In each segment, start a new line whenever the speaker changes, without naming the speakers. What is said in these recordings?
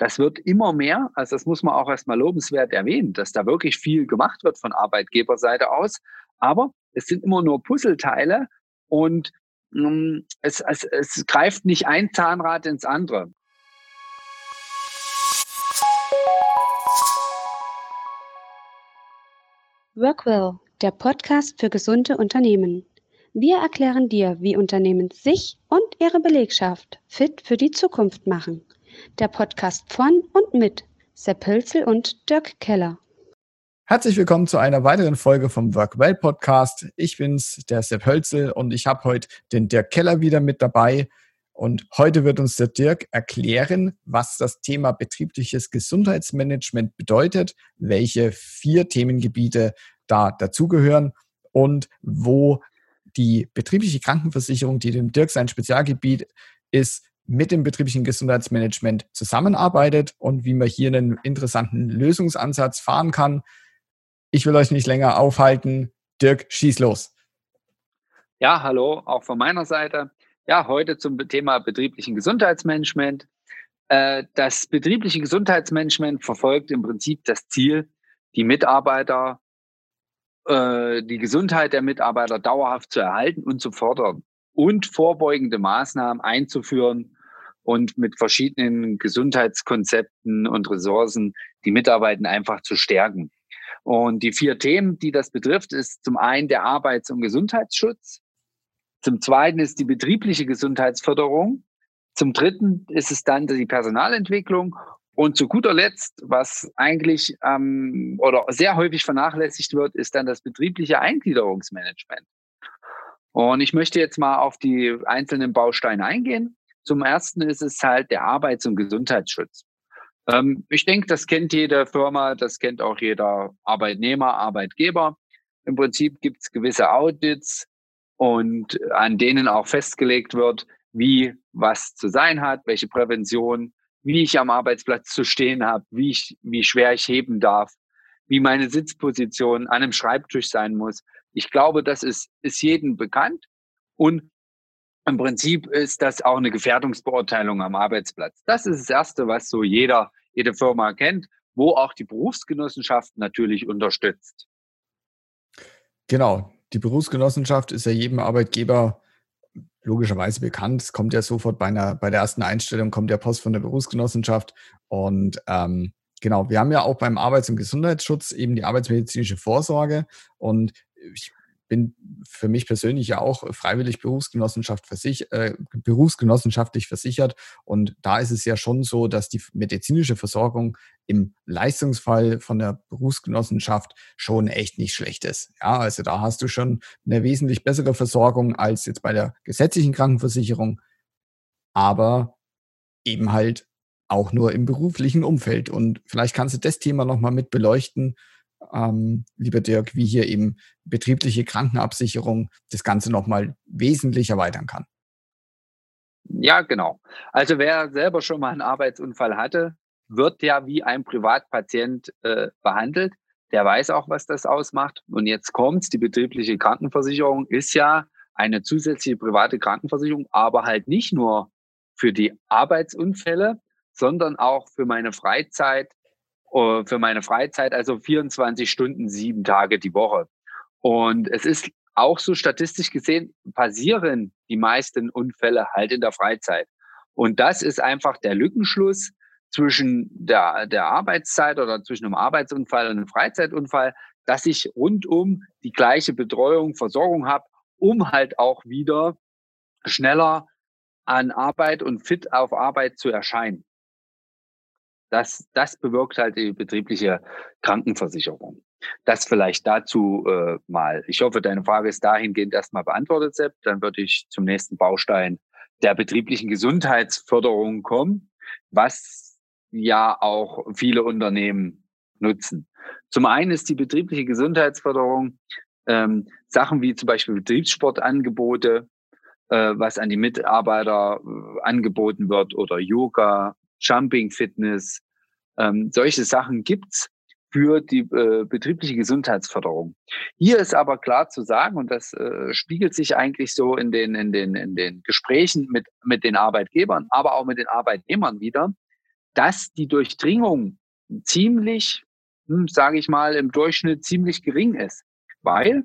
das wird immer mehr. Also das muss man auch erstmal lobenswert erwähnen, dass da wirklich viel gemacht wird von Arbeitgeberseite aus. Aber es sind immer nur Puzzleteile und ähm, es, es, es greift nicht ein Zahnrad ins andere.
Workwell, der Podcast für gesunde Unternehmen. Wir erklären dir, wie Unternehmen sich und ihre Belegschaft fit für die Zukunft machen. Der Podcast von und mit Sepp Hölzel und Dirk Keller.
Herzlich willkommen zu einer weiteren Folge vom Workwell Podcast. Ich bin's, der Sepp Hölzel und ich habe heute den Dirk Keller wieder mit dabei. Und heute wird uns der Dirk erklären, was das Thema betriebliches Gesundheitsmanagement bedeutet, welche vier Themengebiete da dazugehören und wo die betriebliche Krankenversicherung, die dem Dirk sein Spezialgebiet ist, mit dem betrieblichen Gesundheitsmanagement zusammenarbeitet und wie man hier einen interessanten Lösungsansatz fahren kann. Ich will euch nicht länger aufhalten. Dirk, schieß los.
Ja, hallo, auch von meiner Seite. Ja, heute zum Thema betrieblichen Gesundheitsmanagement. Äh, das betriebliche Gesundheitsmanagement verfolgt im Prinzip das Ziel, die Mitarbeiter, äh, die Gesundheit der Mitarbeiter dauerhaft zu erhalten und zu fördern und vorbeugende Maßnahmen einzuführen und mit verschiedenen Gesundheitskonzepten und Ressourcen die Mitarbeiter einfach zu stärken. Und die vier Themen, die das betrifft, ist zum einen der Arbeits- und Gesundheitsschutz. Zum zweiten ist die betriebliche Gesundheitsförderung. Zum dritten ist es dann die Personalentwicklung. Und zu guter Letzt, was eigentlich ähm, oder sehr häufig vernachlässigt wird, ist dann das betriebliche Eingliederungsmanagement. Und ich möchte jetzt mal auf die einzelnen Bausteine eingehen. Zum ersten ist es halt der Arbeits- und Gesundheitsschutz. Ähm, ich denke, das kennt jede Firma, das kennt auch jeder Arbeitnehmer, Arbeitgeber. Im Prinzip gibt es gewisse Audits und an denen auch festgelegt wird, wie was zu sein hat, welche Prävention, wie ich am Arbeitsplatz zu stehen habe, wie ich, wie schwer ich heben darf, wie meine Sitzposition an einem Schreibtisch sein muss. Ich glaube, das ist, ist jedem bekannt. Und im Prinzip ist das auch eine Gefährdungsbeurteilung am Arbeitsplatz. Das ist das Erste, was so jeder, jede Firma kennt, wo auch die Berufsgenossenschaft natürlich unterstützt.
Genau. Die Berufsgenossenschaft ist ja jedem Arbeitgeber logischerweise bekannt. Es kommt ja sofort bei, einer, bei der ersten Einstellung, kommt der Post von der Berufsgenossenschaft. Und ähm, genau, wir haben ja auch beim Arbeits- und Gesundheitsschutz eben die arbeitsmedizinische Vorsorge. Und ich bin für mich persönlich ja auch freiwillig Berufsgenossenschaft versich äh, berufsgenossenschaftlich versichert. Und da ist es ja schon so, dass die medizinische Versorgung im Leistungsfall von der Berufsgenossenschaft schon echt nicht schlecht ist. Ja, also da hast du schon eine wesentlich bessere Versorgung als jetzt bei der gesetzlichen Krankenversicherung, aber eben halt auch nur im beruflichen Umfeld. Und vielleicht kannst du das Thema nochmal mit beleuchten, ähm, lieber Dirk, wie hier eben betriebliche Krankenabsicherung das Ganze nochmal wesentlich erweitern kann.
Ja, genau. Also wer selber schon mal einen Arbeitsunfall hatte, wird ja wie ein Privatpatient äh, behandelt. Der weiß auch, was das ausmacht. Und jetzt kommt's, die betriebliche Krankenversicherung ist ja eine zusätzliche private Krankenversicherung, aber halt nicht nur für die Arbeitsunfälle, sondern auch für meine Freizeit, für meine Freizeit, also 24 Stunden, sieben Tage die Woche. Und es ist auch so statistisch gesehen, passieren die meisten Unfälle halt in der Freizeit. Und das ist einfach der Lückenschluss zwischen der, der Arbeitszeit oder zwischen einem Arbeitsunfall und einem Freizeitunfall, dass ich rundum die gleiche Betreuung, Versorgung habe, um halt auch wieder schneller an Arbeit und fit auf Arbeit zu erscheinen. Das, das bewirkt halt die betriebliche Krankenversicherung. Das vielleicht dazu äh, mal. Ich hoffe, deine Frage ist dahingehend erstmal beantwortet, Sepp. Dann würde ich zum nächsten Baustein der betrieblichen Gesundheitsförderung kommen, was ja auch viele Unternehmen nutzen. Zum einen ist die betriebliche Gesundheitsförderung ähm, Sachen wie zum Beispiel Betriebssportangebote, äh, was an die Mitarbeiter äh, angeboten wird oder Yoga, Jumping Fitness. Ähm, solche Sachen gibt's für die äh, betriebliche Gesundheitsförderung. Hier ist aber klar zu sagen, und das äh, spiegelt sich eigentlich so in den, in den, in den Gesprächen mit, mit den Arbeitgebern, aber auch mit den Arbeitnehmern wieder, dass die Durchdringung ziemlich, hm, sage ich mal, im Durchschnitt ziemlich gering ist. Weil,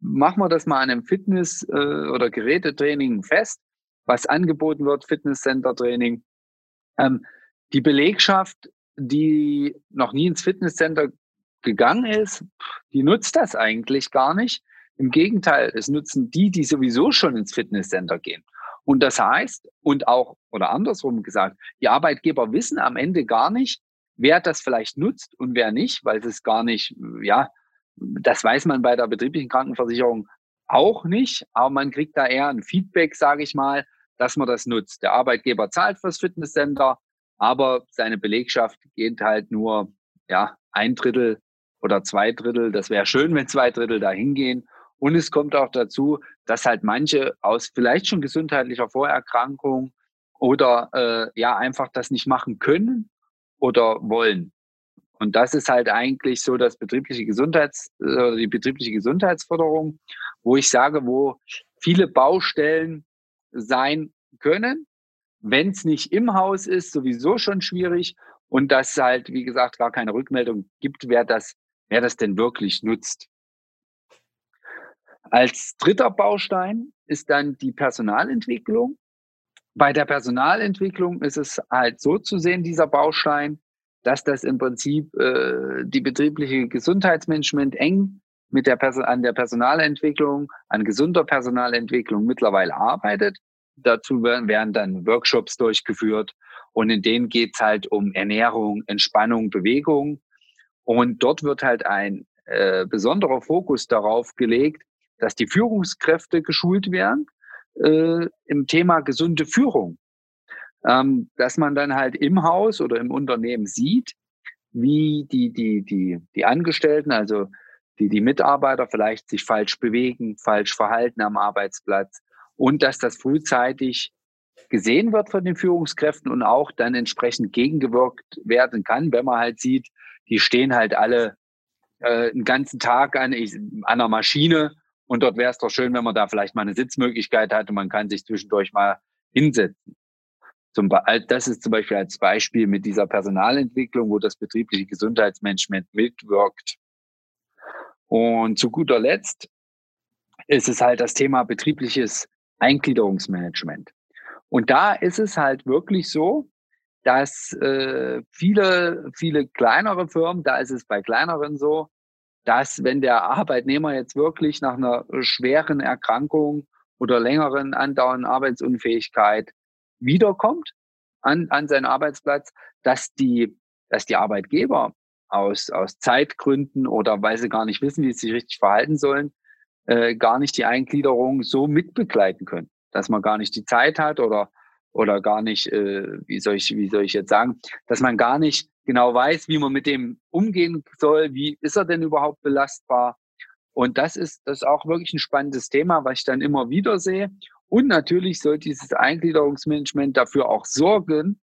machen wir das mal an einem Fitness- äh, oder Gerätetraining fest, was angeboten wird, Fitnesscenter-Training. Ähm, die Belegschaft, die noch nie ins Fitnesscenter gegangen ist, die nutzt das eigentlich gar nicht. Im Gegenteil, es nutzen die, die sowieso schon ins Fitnesscenter gehen. Und das heißt, und auch, oder andersrum gesagt, die Arbeitgeber wissen am Ende gar nicht, wer das vielleicht nutzt und wer nicht, weil es gar nicht, ja, das weiß man bei der betrieblichen Krankenversicherung auch nicht, aber man kriegt da eher ein Feedback, sage ich mal, dass man das nutzt. Der Arbeitgeber zahlt fürs Fitnesscenter, aber seine Belegschaft geht halt nur ja, ein Drittel oder zwei Drittel. Das wäre schön, wenn zwei Drittel da hingehen. Und es kommt auch dazu, dass halt manche aus vielleicht schon gesundheitlicher Vorerkrankung oder äh, ja einfach das nicht machen können oder wollen. Und das ist halt eigentlich so das betriebliche Gesundheits, äh, die betriebliche Gesundheitsförderung, wo ich sage, wo viele Baustellen sein können. Wenn es nicht im Haus ist, sowieso schon schwierig. Und dass halt, wie gesagt, gar keine Rückmeldung gibt, wer das, wer das denn wirklich nutzt. Als dritter Baustein ist dann die Personalentwicklung. Bei der Personalentwicklung ist es halt so zu sehen, dieser Baustein, dass das im Prinzip äh, die betriebliche Gesundheitsmanagement eng mit der Person an der Personalentwicklung, an gesunder Personalentwicklung mittlerweile arbeitet. Dazu werden, werden dann Workshops durchgeführt und in denen geht es halt um Ernährung, Entspannung, Bewegung. Und dort wird halt ein äh, besonderer Fokus darauf gelegt, dass die Führungskräfte geschult werden äh, im Thema gesunde Führung. Ähm, dass man dann halt im Haus oder im Unternehmen sieht, wie die, die, die, die Angestellten, also die, die Mitarbeiter vielleicht sich falsch bewegen, falsch verhalten am Arbeitsplatz und dass das frühzeitig gesehen wird von den Führungskräften und auch dann entsprechend gegengewirkt werden kann, wenn man halt sieht, die stehen halt alle äh, einen ganzen Tag an, ich, an einer Maschine und dort wäre es doch schön, wenn man da vielleicht mal eine Sitzmöglichkeit hat und man kann sich zwischendurch mal hinsetzen. Zum, das ist zum Beispiel als Beispiel mit dieser Personalentwicklung, wo das betriebliche Gesundheitsmanagement mitwirkt. Und zu guter Letzt ist es halt das Thema betriebliches Eingliederungsmanagement. Und da ist es halt wirklich so, dass äh, viele, viele kleinere Firmen, da ist es bei kleineren so, dass wenn der Arbeitnehmer jetzt wirklich nach einer schweren Erkrankung oder längeren andauernden Arbeitsunfähigkeit wiederkommt an, an seinen Arbeitsplatz, dass die, dass die Arbeitgeber aus, aus Zeitgründen oder weil sie gar nicht wissen, wie sie sich richtig verhalten sollen, äh, gar nicht die Eingliederung so mitbegleiten können, dass man gar nicht die Zeit hat oder oder gar nicht, äh, wie soll ich, wie soll ich jetzt sagen, dass man gar nicht genau weiß, wie man mit dem umgehen soll, wie ist er denn überhaupt belastbar. Und das ist, das ist auch wirklich ein spannendes Thema, was ich dann immer wieder sehe. Und natürlich soll dieses Eingliederungsmanagement dafür auch sorgen,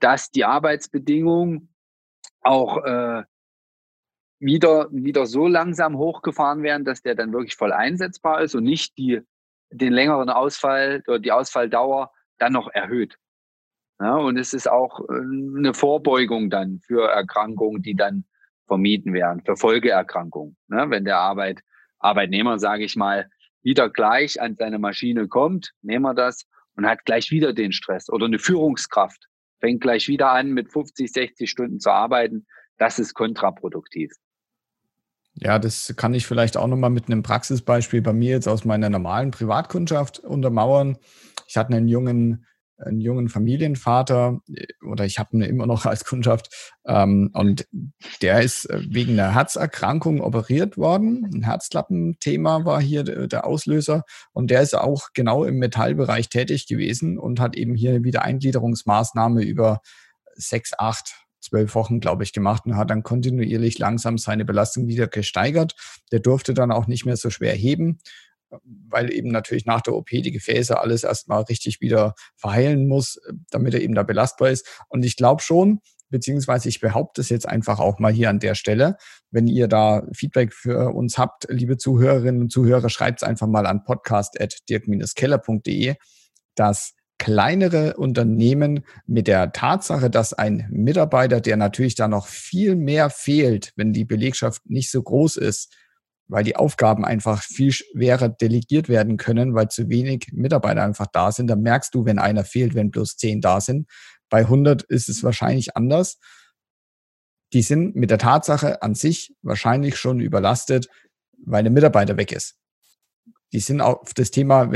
dass die Arbeitsbedingungen auch äh, wieder, wieder so langsam hochgefahren werden, dass der dann wirklich voll einsetzbar ist und nicht die, den längeren Ausfall oder die Ausfalldauer dann noch erhöht. Ja, und es ist auch äh, eine Vorbeugung dann für Erkrankungen, die dann vermieden werden, für Folgeerkrankungen. Ne? Wenn der Arbeit, Arbeitnehmer, sage ich mal, wieder gleich an seine Maschine kommt, nehmen wir das und hat gleich wieder den Stress. Oder eine Führungskraft fängt gleich wieder an, mit 50, 60 Stunden zu arbeiten. Das ist kontraproduktiv.
Ja, das kann ich vielleicht auch nochmal mit einem Praxisbeispiel bei mir jetzt aus meiner normalen Privatkundschaft untermauern ich hatte einen jungen, einen jungen Familienvater äh, oder ich habe ihn immer noch als Kundschaft ähm, und der ist äh, wegen einer Herzerkrankung operiert worden. Ein Herzklappenthema war hier der Auslöser und der ist auch genau im Metallbereich tätig gewesen und hat eben hier eine Wiedereingliederungsmaßnahme über sechs, acht, zwölf Wochen, glaube ich, gemacht und hat dann kontinuierlich langsam seine Belastung wieder gesteigert. Der durfte dann auch nicht mehr so schwer heben weil eben natürlich nach der OP die Gefäße alles erstmal richtig wieder verheilen muss, damit er eben da belastbar ist. Und ich glaube schon, beziehungsweise ich behaupte es jetzt einfach auch mal hier an der Stelle, wenn ihr da Feedback für uns habt, liebe Zuhörerinnen und Zuhörer, schreibt es einfach mal an podcast.dirk-keller.de, dass kleinere Unternehmen mit der Tatsache, dass ein Mitarbeiter, der natürlich da noch viel mehr fehlt, wenn die Belegschaft nicht so groß ist, weil die Aufgaben einfach viel schwerer delegiert werden können, weil zu wenig Mitarbeiter einfach da sind. Da merkst du, wenn einer fehlt, wenn bloß zehn da sind. Bei 100 ist es wahrscheinlich anders. Die sind mit der Tatsache an sich wahrscheinlich schon überlastet, weil der Mitarbeiter weg ist. Die sind auf das Thema,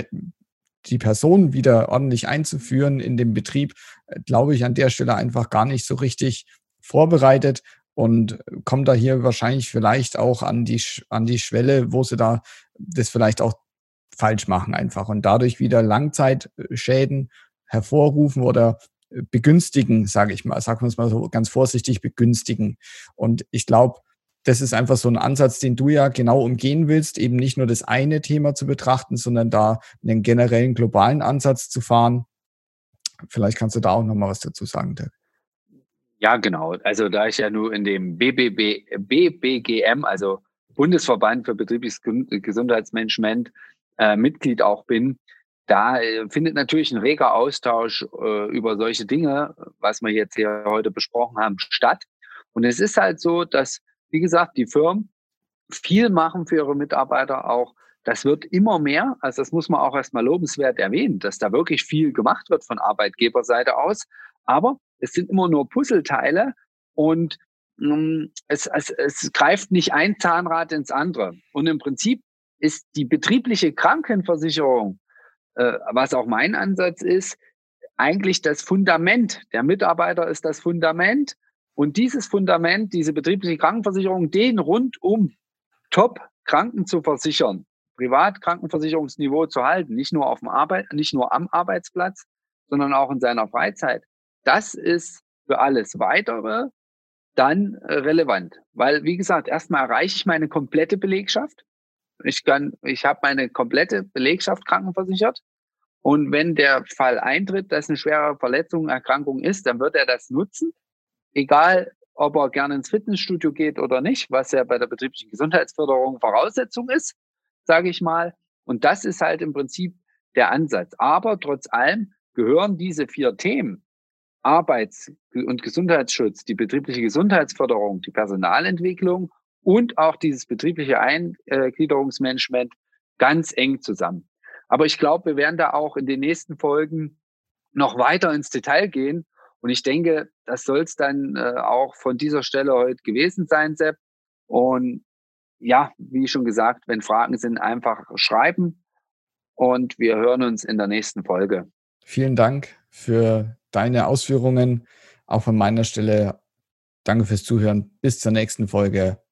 die Person wieder ordentlich einzuführen in dem Betrieb, äh, glaube ich an der Stelle einfach gar nicht so richtig vorbereitet und kommt da hier wahrscheinlich vielleicht auch an die, an die Schwelle, wo sie da das vielleicht auch falsch machen einfach und dadurch wieder Langzeitschäden hervorrufen oder begünstigen, sage ich mal, sagen wir es mal so ganz vorsichtig, begünstigen. Und ich glaube, das ist einfach so ein Ansatz, den du ja genau umgehen willst, eben nicht nur das eine Thema zu betrachten, sondern da einen generellen globalen Ansatz zu fahren. Vielleicht kannst du da auch noch mal was dazu sagen, Dirk.
Ja, genau. Also da ich ja nur in dem BBB, BBGM, also Bundesverband für betriebliches Gesundheitsmanagement, äh, Mitglied auch bin, da äh, findet natürlich ein reger Austausch äh, über solche Dinge, was wir jetzt hier heute besprochen haben, statt. Und es ist halt so, dass, wie gesagt, die Firmen viel machen für ihre Mitarbeiter auch. Das wird immer mehr. Also das muss man auch erstmal lobenswert erwähnen, dass da wirklich viel gemacht wird von Arbeitgeberseite aus. Aber es sind immer nur Puzzleteile und ähm, es, es, es greift nicht ein Zahnrad ins andere. Und im Prinzip ist die betriebliche Krankenversicherung äh, was auch mein Ansatz ist, eigentlich das Fundament. Der Mitarbeiter ist das Fundament. Und dieses Fundament, diese betriebliche Krankenversicherung, den rundum top Kranken zu versichern, Privatkrankenversicherungsniveau zu halten, nicht nur auf dem Arbeit, nicht nur am Arbeitsplatz, sondern auch in seiner Freizeit. Das ist für alles weitere dann relevant, weil wie gesagt, erstmal erreiche ich meine komplette Belegschaft. Ich kann, ich habe meine komplette Belegschaft krankenversichert. Und wenn der Fall eintritt, dass eine schwere Verletzung, Erkrankung ist, dann wird er das nutzen. Egal, ob er gerne ins Fitnessstudio geht oder nicht, was ja bei der betrieblichen Gesundheitsförderung Voraussetzung ist, sage ich mal. Und das ist halt im Prinzip der Ansatz. Aber trotz allem gehören diese vier Themen, Arbeits- und Gesundheitsschutz, die betriebliche Gesundheitsförderung, die Personalentwicklung und auch dieses betriebliche Eingliederungsmanagement ganz eng zusammen. Aber ich glaube, wir werden da auch in den nächsten Folgen noch weiter ins Detail gehen. Und ich denke, das soll es dann äh, auch von dieser Stelle heute gewesen sein, Sepp. Und ja, wie schon gesagt, wenn Fragen sind, einfach schreiben. Und wir hören uns in der nächsten Folge.
Vielen Dank für deine Ausführungen. Auch von meiner Stelle danke fürs Zuhören. Bis zur nächsten Folge.